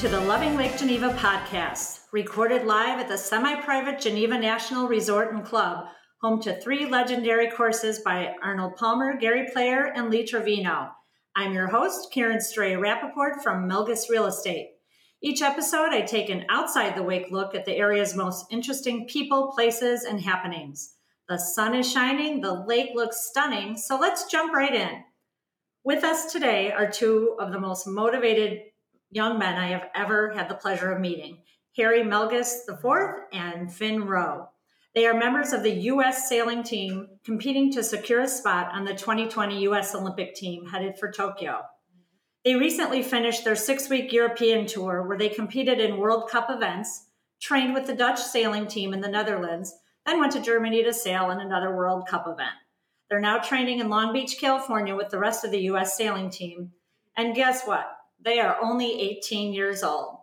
to the Loving Lake Geneva podcast, recorded live at the semi private Geneva National Resort and Club, home to three legendary courses by Arnold Palmer, Gary Player, and Lee Trevino. I'm your host, Karen Stray Rappaport from Melges Real Estate. Each episode, I take an outside the wake look at the area's most interesting people, places, and happenings. The sun is shining, the lake looks stunning, so let's jump right in. With us today are two of the most motivated young men I have ever had the pleasure of meeting Harry Melges IV and Finn Rowe. They are members of the U.S. sailing team competing to secure a spot on the 2020 U.S. Olympic team headed for Tokyo. They recently finished their six week European tour where they competed in World Cup events, trained with the Dutch sailing team in the Netherlands, then went to Germany to sail in another World Cup event. They're now training in Long Beach, California with the rest of the U.S. sailing team. And guess what? They are only 18 years old.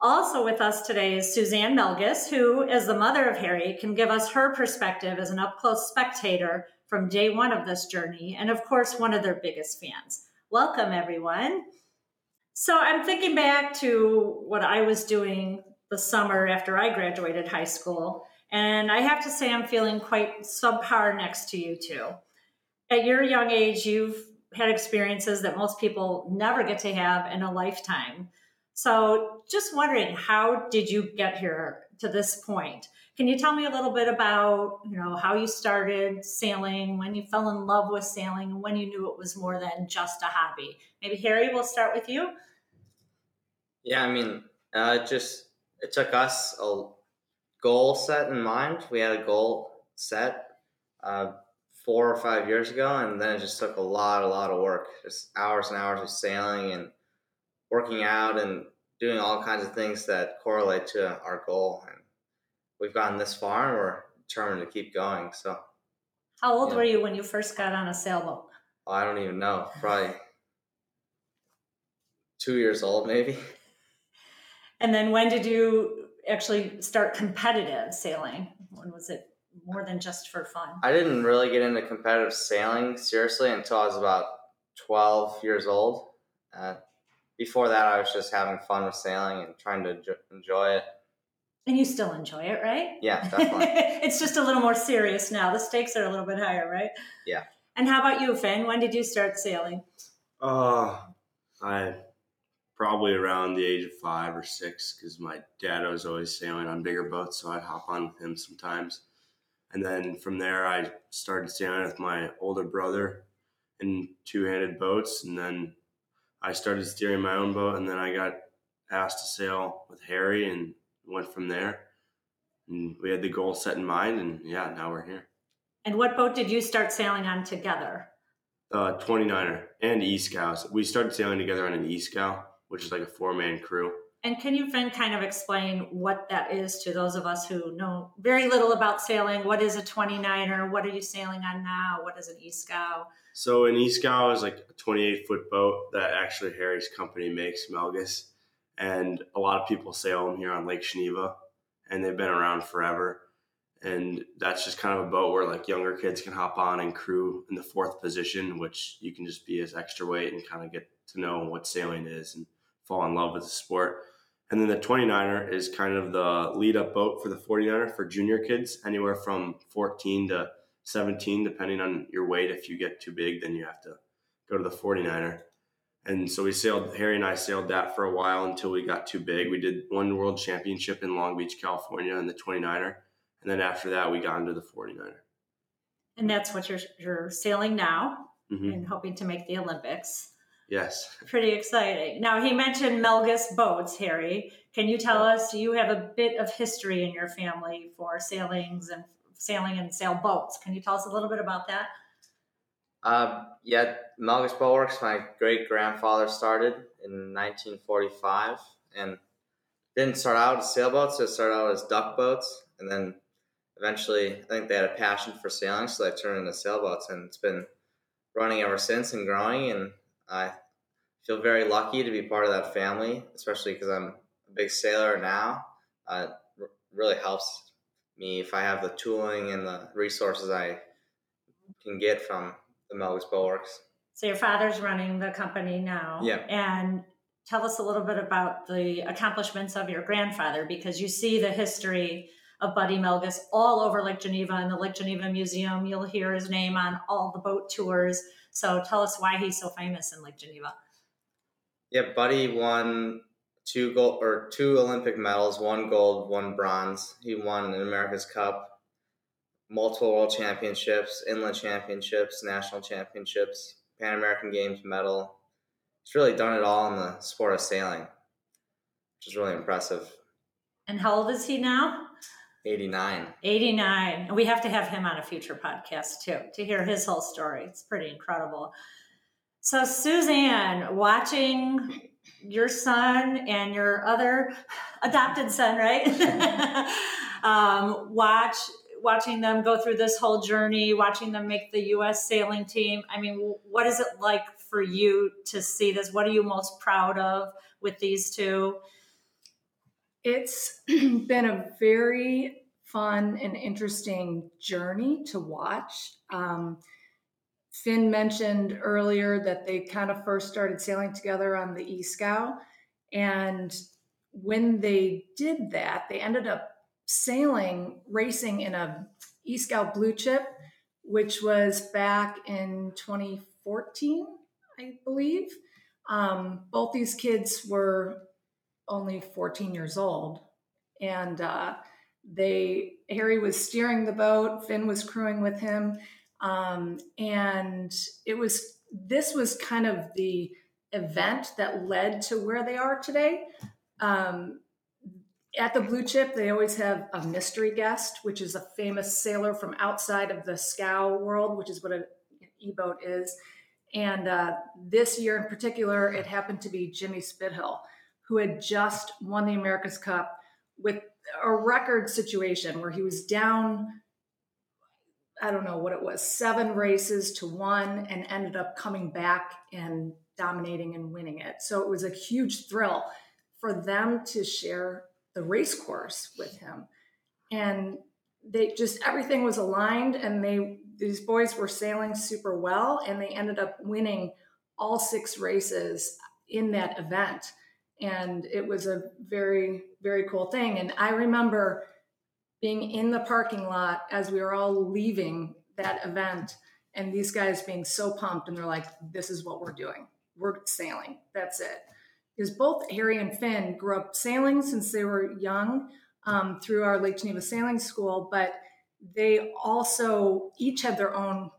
Also with us today is Suzanne Melges, who, as the mother of Harry, can give us her perspective as an up close spectator from day one of this journey, and of course, one of their biggest fans. Welcome, everyone. So I'm thinking back to what I was doing the summer after I graduated high school, and I have to say I'm feeling quite subpar next to you two. At your young age, you've had experiences that most people never get to have in a lifetime. So, just wondering, how did you get here to this point? Can you tell me a little bit about, you know, how you started sailing, when you fell in love with sailing, and when you knew it was more than just a hobby? Maybe Harry, we'll start with you. Yeah, I mean, uh, just it took us a goal set in mind. We had a goal set uh, four or five years ago, and then it just took a lot, a lot of work, just hours and hours of sailing and working out and doing all kinds of things that correlate to our goal. And we've gotten this far, and we're determined to keep going. So, how old yeah. were you when you first got on a sailboat? Oh, I don't even know. Probably two years old, maybe. And then when did you actually start competitive sailing? When was it more than just for fun? I didn't really get into competitive sailing seriously until I was about 12 years old. Uh, before that, I was just having fun with sailing and trying to enjoy it. And you still enjoy it, right? Yeah, definitely. it's just a little more serious now. The stakes are a little bit higher, right? Yeah. And how about you, Finn? When did you start sailing? Uh, I probably around the age of five or six because my dad was always sailing on bigger boats, so I'd hop on with him sometimes. And then from there, I started sailing with my older brother in two handed boats. And then I started steering my own boat. And then I got asked to sail with Harry and went from there. And we had the goal set in mind. And yeah, now we're here. And what boat did you start sailing on together? Uh, 29er and E Scows. We started sailing together on an E Scow, which is like a four man crew. And can you then kind of explain what that is to those of us who know very little about sailing? What is a 29er? What are you sailing on now? What is an e-scow? So an e-scow is like a 28 foot boat that actually Harry's company makes, Melges. And a lot of people sail them here on Lake Geneva and they've been around forever. And that's just kind of a boat where like younger kids can hop on and crew in the fourth position, which you can just be as extra weight and kind of get to know what sailing is and fall in love with the sport and then the 29er is kind of the lead up boat for the 49er for junior kids, anywhere from 14 to 17, depending on your weight. If you get too big, then you have to go to the 49er. And so we sailed, Harry and I sailed that for a while until we got too big. We did one world championship in Long Beach, California in the 29er. And then after that, we got into the 49er. And that's what you're, you're sailing now mm-hmm. and hoping to make the Olympics. Yes. Pretty exciting. Now, he mentioned Melges boats, Harry. Can you tell us, you have a bit of history in your family for sailings and sailing and sailboats. Can you tell us a little bit about that? Uh, yeah, Melges Boatworks, my great grandfather started in 1945 and didn't start out as sailboats, it started out as duck boats. And then eventually, I think they had a passion for sailing, so they turned into sailboats. And it's been running ever since and growing. And I feel very lucky to be part of that family, especially because I'm a big sailor now. Uh, r- really helps me if I have the tooling and the resources I can get from the Melges Boatworks. So your father's running the company now. Yeah. And tell us a little bit about the accomplishments of your grandfather because you see the history of Buddy Melges all over Lake Geneva in the Lake Geneva Museum. You'll hear his name on all the boat tours. So tell us why he's so famous in Lake Geneva. Yeah, Buddy won two gold or two Olympic medals, one gold, one bronze. He won an America's Cup, multiple world championships, inland championships, national championships, Pan American Games medal. He's really done it all in the sport of sailing, which is really impressive. And how old is he now? 89. 89. And we have to have him on a future podcast too to hear his whole story. It's pretty incredible. So, Suzanne, watching your son and your other adopted son, right? um, watch watching them go through this whole journey, watching them make the U.S. sailing team. I mean, what is it like for you to see this? What are you most proud of with these two? It's been a very fun and interesting journey to watch. Um, Finn mentioned earlier that they kind of first started sailing together on the E Scow. And when they did that, they ended up sailing, racing in a E Scow Blue Chip, which was back in 2014, I believe. Um, both these kids were only 14 years old. And uh, they Harry was steering the boat, Finn was crewing with him. Um, and it was this was kind of the event that led to where they are today. Um, at the Blue Chip, they always have a mystery guest, which is a famous sailor from outside of the scow world, which is what an e-boat is. And uh, this year in particular, it happened to be Jimmy Spithill, who had just won the America's Cup with a record situation where he was down I don't know what it was, seven races to one, and ended up coming back and dominating and winning it. So it was a huge thrill for them to share the race course with him. And they just everything was aligned and they these boys were sailing super well and they ended up winning all six races in that event and it was a very very cool thing and i remember being in the parking lot as we were all leaving that event. And these guys being so pumped and they're like this is what we're doing. We're sailing. That's it. Because both harry and finn grew up sailing since they were young um, through our lake geneva sailing school but they also each had their own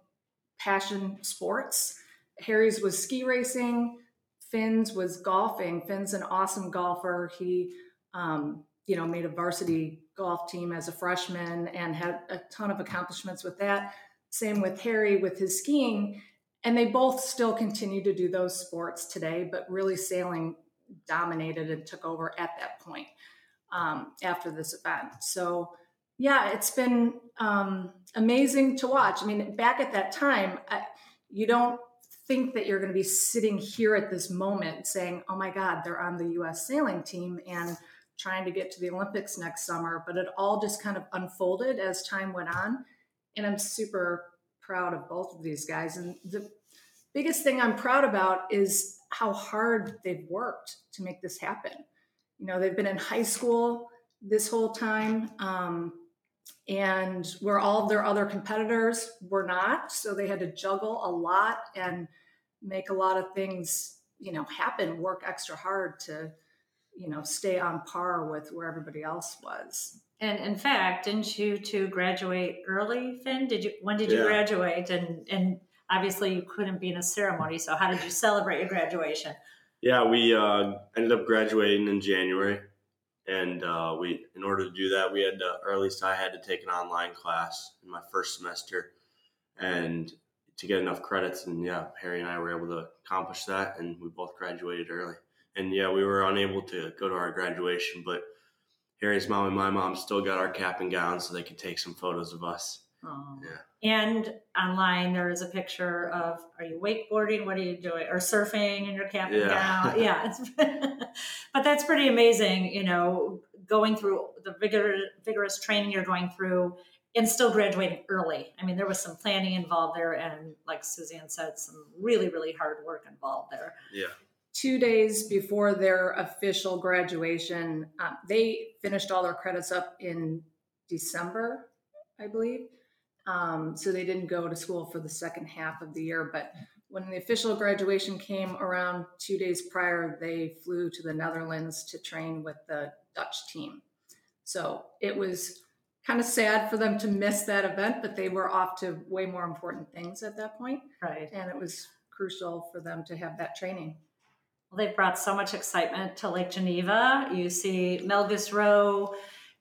passion sports. Harry's was ski racing Finn's was golfing. Finn's an awesome golfer. He, um, you know, made a varsity golf team as a freshman and had a ton of accomplishments with that. Same with Harry with his skiing. And they both still continue to do those sports today, but really sailing dominated and took over at that point um, after this event. So, yeah, it's been um, amazing to watch. I mean, back at that time, I, you don't think that you're going to be sitting here at this moment saying, oh my God, they're on the US sailing team and trying to get to the Olympics next summer. But it all just kind of unfolded as time went on. And I'm super proud of both of these guys. And the biggest thing I'm proud about is how hard they've worked to make this happen. You know, they've been in high school this whole time. Um, and where all of their other competitors were not. So they had to juggle a lot and make a lot of things, you know, happen, work extra hard to, you know, stay on par with where everybody else was. And in fact, didn't you to graduate early, Finn? Did you when did you graduate? And and obviously you couldn't be in a ceremony, so how did you celebrate your graduation? Yeah, we uh, ended up graduating in January and uh, we in order to do that we had to or at least i had to take an online class in my first semester and to get enough credits and yeah harry and i were able to accomplish that and we both graduated early and yeah we were unable to go to our graduation but harry's mom and my mom still got our cap and gown so they could take some photos of us Oh. Yeah. And online, there is a picture of are you wakeboarding? What are you doing? Or surfing in your cap and yeah. gown? Yeah. but that's pretty amazing, you know, going through the vigor, vigorous training you're going through and still graduating early. I mean, there was some planning involved there, and like Suzanne said, some really, really hard work involved there. Yeah. Two days before their official graduation, um, they finished all their credits up in December, I believe. Um, so they didn't go to school for the second half of the year. But when the official graduation came around two days prior, they flew to the Netherlands to train with the Dutch team. So it was kind of sad for them to miss that event, but they were off to way more important things at that point. Right. And it was crucial for them to have that training. They've brought so much excitement to Lake Geneva. You see Melges Rowe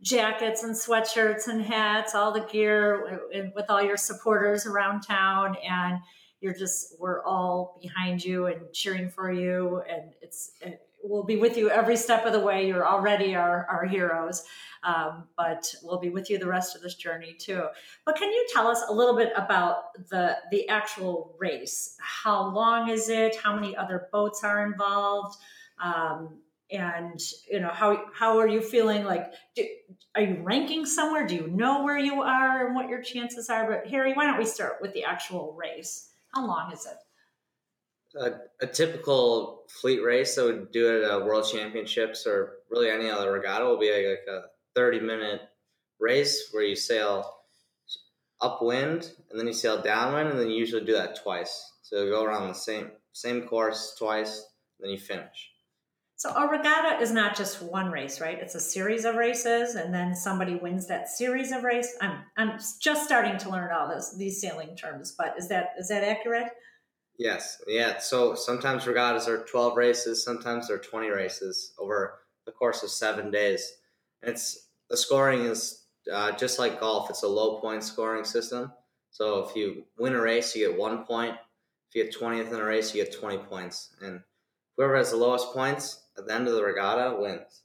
jackets and sweatshirts and hats, all the gear with all your supporters around town. And you're just, we're all behind you and cheering for you. And it's, it, we'll be with you every step of the way. You're already our, our heroes, um, but we'll be with you the rest of this journey too. But can you tell us a little bit about the the actual race? How long is it? How many other boats are involved? Um, and you know how how are you feeling like do, are you ranking somewhere do you know where you are and what your chances are but harry why don't we start with the actual race how long is it a, a, typical fleet race that would do it at a World Championships or really any other regatta will be like, like a 30 minute race where you sail upwind and then you sail downwind and then you usually do that twice. So you go around the same same course twice, then you finish. So a regatta is not just one race, right? It's a series of races, and then somebody wins that series of race. I'm I'm just starting to learn all this these sailing terms, but is that is that accurate? Yes, yeah. So sometimes regattas are 12 races, sometimes they're 20 races over the course of seven days. And it's the scoring is uh, just like golf. It's a low point scoring system. So if you win a race, you get one point. If you get 20th in a race, you get 20 points. And whoever has the lowest points at the end of the regatta wins.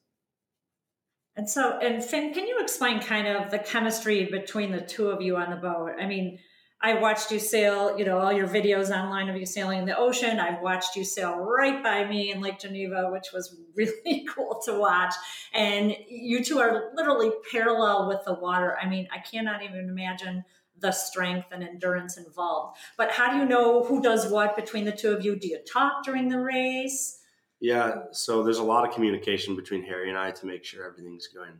And so, and Finn, can you explain kind of the chemistry between the two of you on the boat? I mean, I watched you sail, you know, all your videos online of you sailing in the ocean. I've watched you sail right by me in Lake Geneva, which was really cool to watch. And you two are literally parallel with the water. I mean, I cannot even imagine the strength and endurance involved. But how do you know who does what between the two of you? Do you talk during the race? Yeah, so there's a lot of communication between Harry and I to make sure everything's going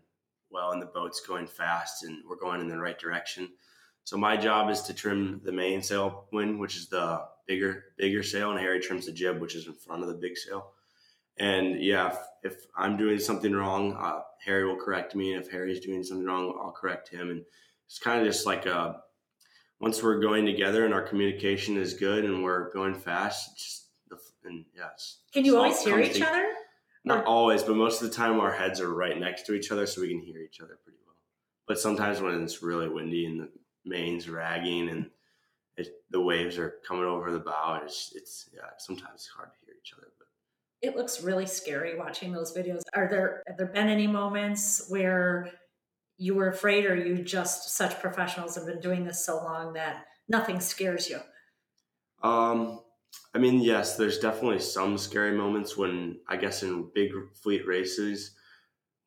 well and the boat's going fast and we're going in the right direction so my job is to trim the mainsail wind, which is the bigger bigger sail, and Harry trims the jib, which is in front of the big sail. And yeah, if, if I'm doing something wrong, uh, Harry will correct me. And if Harry's doing something wrong, I'll correct him. And it's kind of just like a, uh, once we're going together and our communication is good and we're going fast, just the, and yes. Can you always hear each to, other? Not or? always, but most of the time our heads are right next to each other, so we can hear each other pretty well. But sometimes when it's really windy and the mains ragging and it, the waves are coming over the bow. It's, it's yeah, sometimes it's hard to hear each other. But it looks really scary watching those videos. Are there have there been any moments where you were afraid, or you just such professionals have been doing this so long that nothing scares you? Um, I mean, yes, there's definitely some scary moments when I guess in big fleet races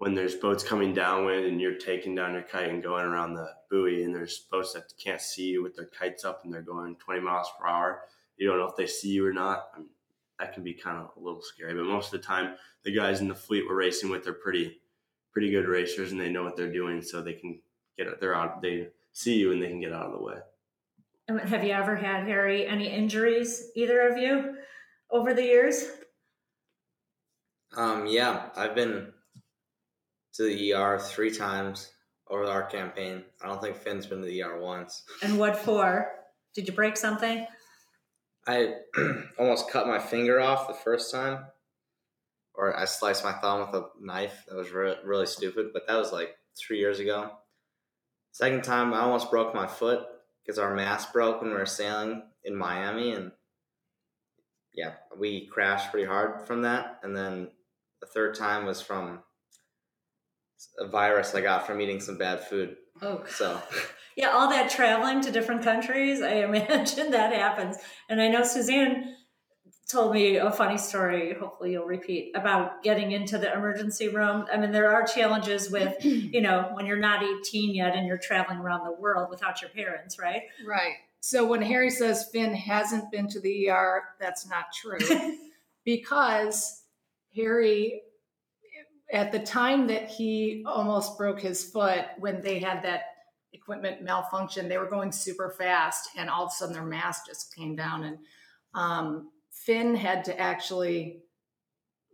when there's boats coming downwind and you're taking down your kite and going around the buoy and there's boats that can't see you with their kites up and they're going 20 miles per hour you don't know if they see you or not. I mean, that can be kind of a little scary but most of the time the guys in the fleet we're racing with are pretty pretty good racers and they know what they're doing so they can get they're out they see you and they can get out of the way. Have you ever had harry any injuries either of you over the years? Um yeah i've been to the ER three times over our campaign. I don't think Finn's been to the ER once. And what for? Did you break something? I almost cut my finger off the first time, or I sliced my thumb with a knife. That was re- really stupid, but that was like three years ago. Second time, I almost broke my foot because our mast broke when we were sailing in Miami, and yeah, we crashed pretty hard from that. And then the third time was from a virus I got from eating some bad food. Oh, so yeah, all that traveling to different countries, I imagine that happens. And I know Suzanne told me a funny story. Hopefully, you'll repeat about getting into the emergency room. I mean, there are challenges with you know when you're not 18 yet and you're traveling around the world without your parents, right? Right. So when Harry says Finn hasn't been to the ER, that's not true. because Harry, at the time that he almost broke his foot when they had that equipment malfunction, they were going super fast, and all of a sudden their mask just came down, and um, Finn had to actually,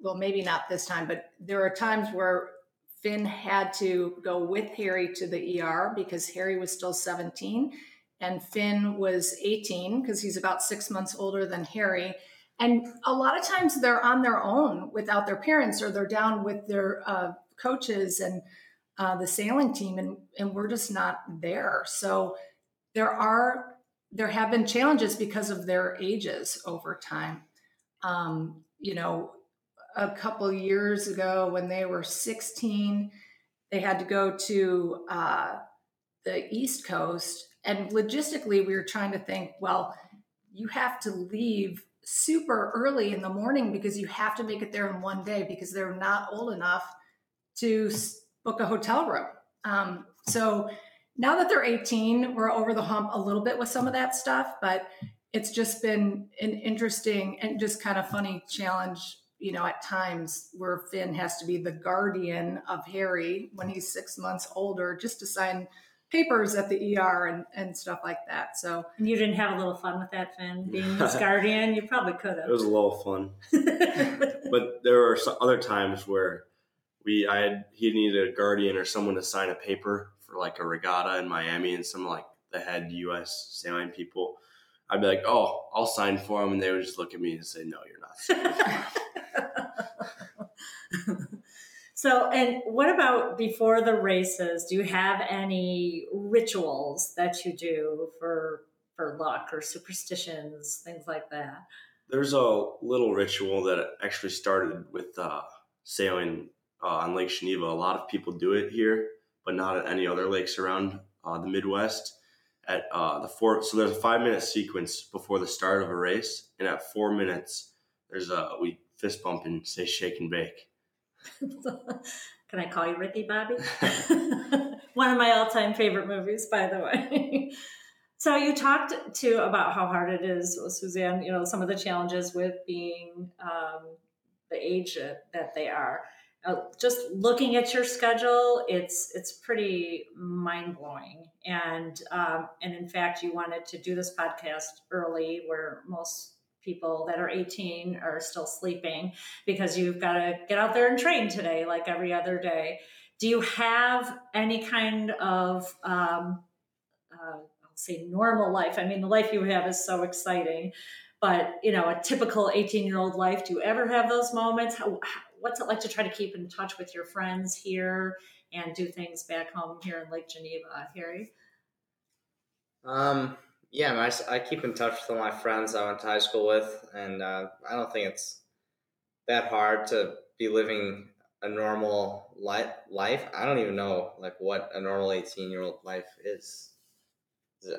well, maybe not this time, but there are times where Finn had to go with Harry to the ER because Harry was still 17 and Finn was 18 because he's about six months older than Harry. And a lot of times they're on their own without their parents or they're down with their uh, coaches and uh, the sailing team, and, and we're just not there. So there are there have been challenges because of their ages over time. Um, you know, a couple years ago when they were 16, they had to go to uh, the East Coast and logistically, we were trying to think, well, you have to leave super early in the morning because you have to make it there in one day because they're not old enough to book a hotel room. Um, so now that they're 18, we're over the hump a little bit with some of that stuff, but it's just been an interesting and just kind of funny challenge, you know, at times where Finn has to be the guardian of Harry when he's six months older just to sign papers at the ER and, and stuff like that. So and you didn't have a little fun with that, Finn, being his guardian. You probably could have. It was a little fun, but there were some other times where we I had he needed a guardian or someone to sign a paper for like a regatta in Miami, and some like the head U.S. sailing people. I'd be like, "Oh, I'll sign for him," and they would just look at me and say, "No, you're not." So, and what about before the races? Do you have any rituals that you do for for luck or superstitions, things like that? There's a little ritual that actually started with uh, sailing uh, on Lake Geneva. A lot of people do it here, but not at any other lakes around uh, the Midwest. At uh, the four, so there's a five minute sequence before the start of a race, and at four minutes, there's a we fist bump and say shake and bake Can I call you Ricky Bobby? One of my all-time favorite movies, by the way. so you talked to about how hard it is, Suzanne. You know some of the challenges with being um, the age that they are. Uh, just looking at your schedule, it's it's pretty mind blowing. And um, and in fact, you wanted to do this podcast early, where most people that are 18 are still sleeping because you've got to get out there and train today like every other day. Do you have any kind of um, uh, i'll say normal life? I mean the life you have is so exciting but you know a typical 18 year old life do you ever have those moments? How, what's it like to try to keep in touch with your friends here and do things back home here in lake geneva harry? Um yeah, I, I, keep in touch with all my friends I went to high school with, and uh, I don't think it's that hard to be living a normal life. Life. I don't even know like what a normal eighteen year old life is.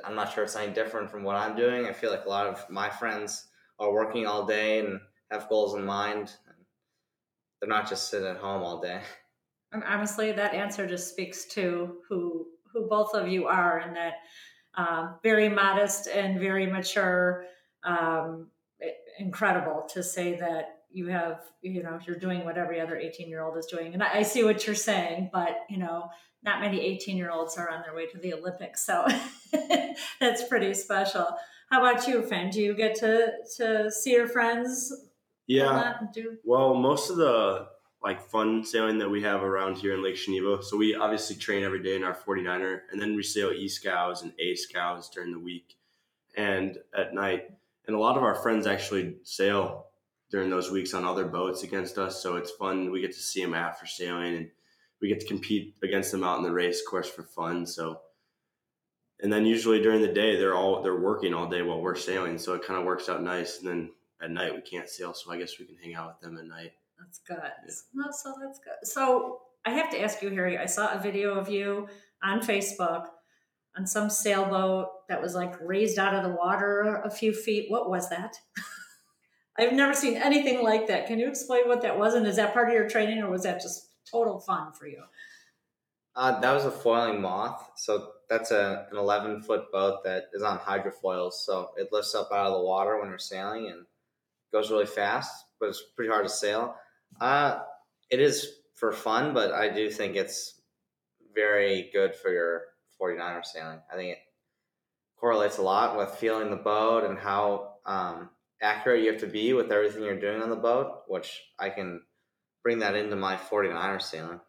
I'm not sure it's any different from what I'm doing. I feel like a lot of my friends are working all day and have goals in mind. They're not just sitting at home all day. And honestly, that answer just speaks to who who both of you are, and that um, very modest and very mature. Um, incredible to say that you have, you know, you're doing what every other 18 year old is doing. And I, I see what you're saying, but, you know, not many 18 year olds are on their way to the Olympics. So that's pretty special. How about you, Finn? Do you get to, to see your friends? Yeah. Well, most of the like fun sailing that we have around here in Lake Geneva. So we obviously train every day in our 49er, and then we sail E scows and A scows during the week and at night. And a lot of our friends actually sail during those weeks on other boats against us. So it's fun. We get to see them after sailing, and we get to compete against them out in the race course for fun. So, and then usually during the day they're all they're working all day while we're sailing. So it kind of works out nice. And then at night we can't sail, so I guess we can hang out with them at night. That's good. Yeah. so that's good. So I have to ask you, Harry. I saw a video of you on Facebook on some sailboat that was like raised out of the water a few feet. What was that? I've never seen anything like that. Can you explain what that was? And is that part of your training, or was that just total fun for you? Uh, that was a foiling moth. So that's a, an 11 foot boat that is on hydrofoils. So it lifts up out of the water when you're sailing and goes really fast but it's pretty hard to sail. Uh, it is for fun, but I do think it's very good for your 49er sailing. I think it correlates a lot with feeling the boat and how um, accurate you have to be with everything you're doing on the boat, which I can bring that into my 49er sailing.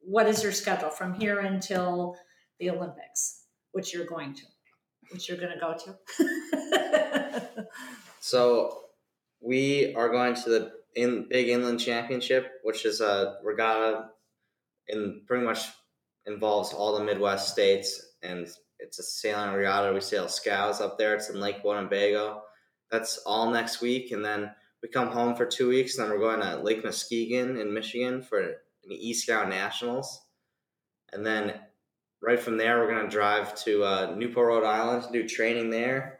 What is your schedule from here until the Olympics, which you're going to, which you're going to go to? so we are going to the in big inland championship, which is a regatta in pretty much involves all the Midwest states, and it's a sailing regatta. We sail scows up there. It's in Lake Winnebago. That's all next week, and then we come home for two weeks, and then we're going to Lake Muskegon in Michigan for an E Scow Nationals, and then right from there we're going to drive to uh, Newport, Rhode Island to do training there,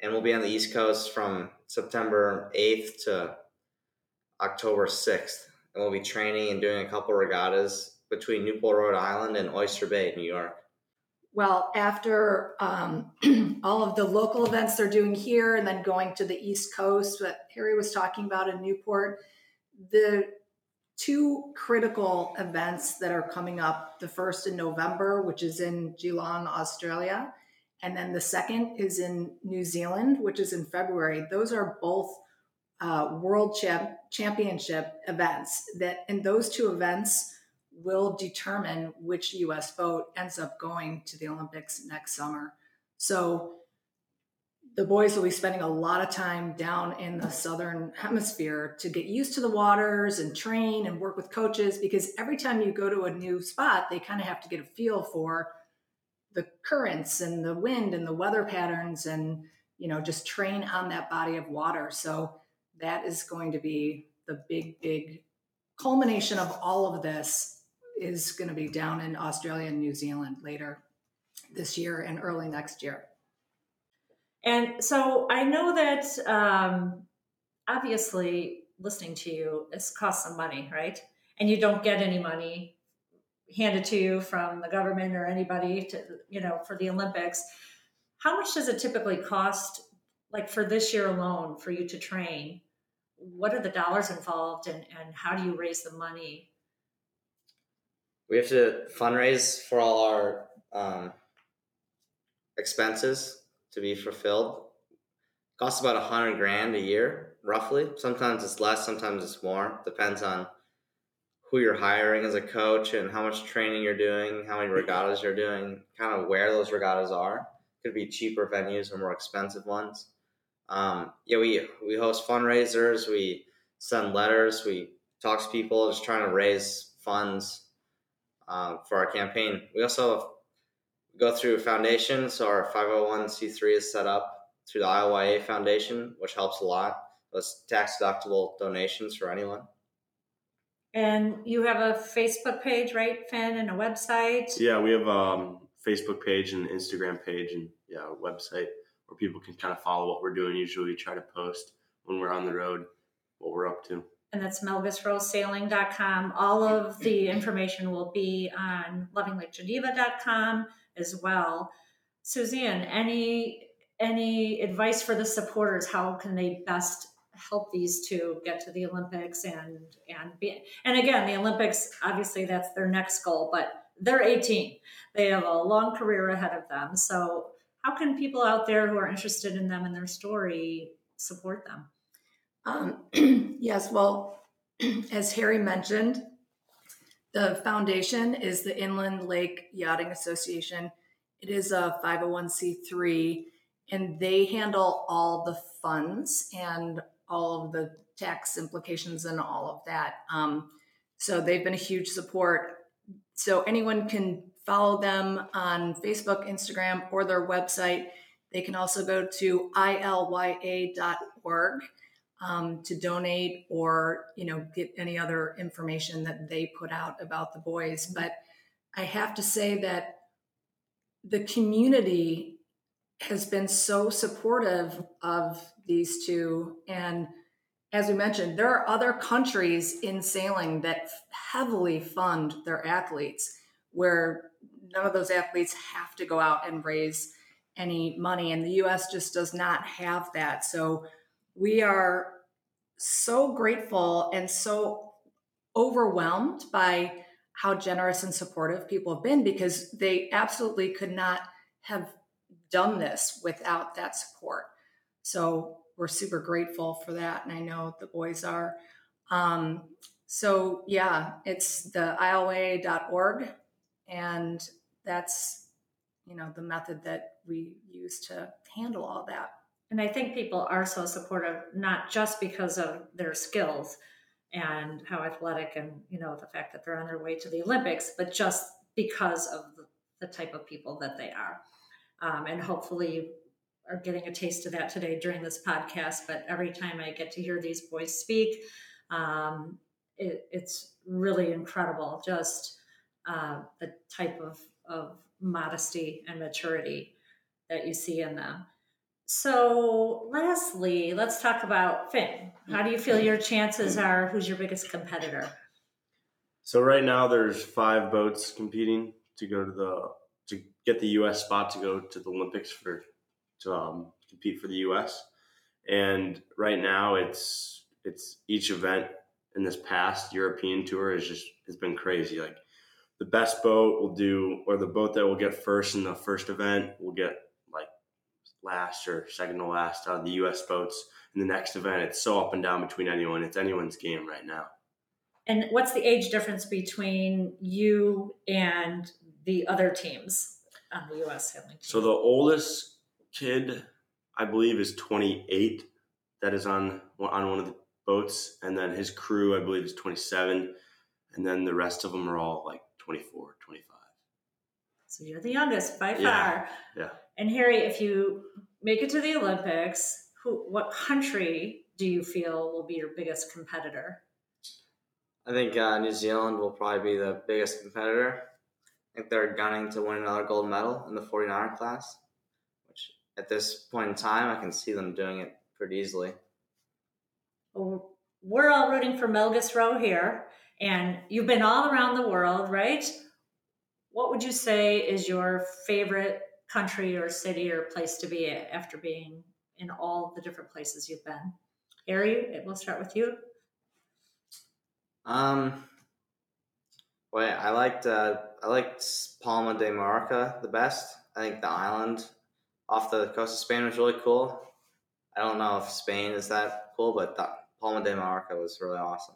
and we'll be on the East Coast from September eighth to October 6th. And we'll be training and doing a couple regattas between Newport, Rhode Island and Oyster Bay, New York. Well, after um, all of the local events they're doing here and then going to the East Coast, what Harry was talking about in Newport, the two critical events that are coming up the first in November, which is in Geelong, Australia, and then the second is in New Zealand, which is in February. Those are both uh, world champ- championship events that in those two events will determine which US boat ends up going to the Olympics next summer. So the boys will be spending a lot of time down in the southern hemisphere to get used to the waters and train and work with coaches because every time you go to a new spot they kind of have to get a feel for the currents and the wind and the weather patterns and you know just train on that body of water so that is going to be the big, big culmination of all of this is going to be down in Australia and New Zealand later this year and early next year. And so I know that um, obviously listening to you this cost some money, right? And you don't get any money handed to you from the government or anybody to you know for the Olympics. How much does it typically cost, like for this year alone, for you to train? What are the dollars involved and, and how do you raise the money? We have to fundraise for all our um, expenses to be fulfilled. It costs about a hundred grand a year, roughly. Sometimes it's less, sometimes it's more. Depends on who you're hiring as a coach and how much training you're doing, how many regattas you're doing, kind of where those regattas are. Could be cheaper venues or more expensive ones um, yeah, we we host fundraisers, we send letters, we talk to people, just trying to raise funds uh, for our campaign. We also go through foundations. so our 501c3 is set up through the ILYA Foundation, which helps a lot. Those tax deductible donations for anyone. And you have a Facebook page, right, Finn, and a website? Yeah, we have a um, Facebook page and Instagram page and yeah, a website where people can kind of follow what we're doing. Usually we try to post when we're on the road what we're up to. And that's melgesrowesailing.com. All of the information will be on lovinglake as well. Suzanne, any any advice for the supporters? How can they best help these two get to the Olympics and and be and again the Olympics obviously that's their next goal, but they're 18. They have a long career ahead of them. So how can people out there who are interested in them and their story support them? Um, yes, well, as Harry mentioned, the foundation is the Inland Lake Yachting Association. It is a 501c3, and they handle all the funds and all of the tax implications and all of that. Um, so they've been a huge support. So anyone can follow them on Facebook, Instagram, or their website. They can also go to ilya.org um, to donate or you know get any other information that they put out about the boys. But I have to say that the community has been so supportive of these two and as we mentioned there are other countries in sailing that heavily fund their athletes where none of those athletes have to go out and raise any money and the US just does not have that so we are so grateful and so overwhelmed by how generous and supportive people have been because they absolutely could not have done this without that support. So we're super grateful for that. And I know the boys are. Um, so yeah, it's the ILYA.org. And that's, you know, the method that we use to handle all that. And I think people are so supportive, not just because of their skills and how athletic and, you know, the fact that they're on their way to the Olympics, but just because of the, type of people that they are. Um, and hopefully are getting a taste of that today during this podcast. But every time I get to hear these boys speak, um, it, it's really incredible just uh, the type of, of modesty and maturity that you see in them. So, lastly, let's talk about Finn. How do you feel your chances are? Who's your biggest competitor? So right now, there's five boats competing to go to the to get the U.S. spot to go to the Olympics for to um, compete for the U.S. And right now, it's it's each event in this past European tour has just has been crazy. Like the best boat will do, or the boat that will get first in the first event will get like last or second to last out of the U.S. boats. In the next event, it's so up and down between anyone. It's anyone's game right now. And what's the age difference between you and the other teams on the U.S. sailing team? So the oldest kid, I believe, is 28. That is on on one of the boats, and then his crew, I believe, is 27, and then the rest of them are all like 24, 25. So you're the youngest by far. Yeah. yeah. And Harry, if you make it to the Olympics, who, what country do you feel will be your biggest competitor? I think uh, New Zealand will probably be the biggest competitor. I think they're gunning to win another gold medal in the 49er class, which at this point in time, I can see them doing it pretty easily. Well, we're all rooting for Melges Rowe here, and you've been all around the world, right? What would you say is your favorite country or city or place to be after being in all the different places you've been? Harry, we'll start with you. Um, well, I liked uh, I liked Palma de Mallorca the best. I think the island off the coast of Spain was really cool. I don't know if Spain is that cool, but the, Palma de Mallorca was really awesome.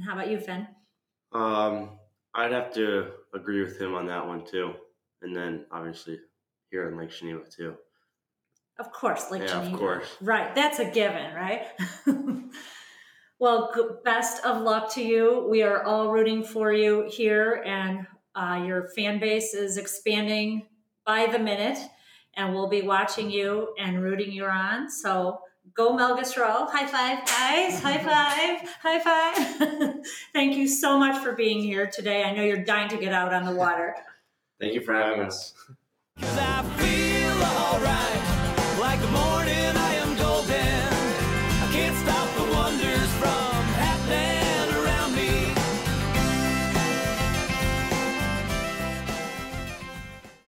And how about you, Finn? Um, I'd have to agree with him on that one too. And then obviously here in Lake Geneva too. Of course, Lake yeah, Geneva. of course. Right, that's a given, right? well, best of luck to you. We are all rooting for you here, and uh, your fan base is expanding by the minute, and we'll be watching you and rooting you on. So go Melges Rowe. High five, guys. High five. High five. Thank you so much for being here today. I know you're dying to get out on the water. Thank you for having us.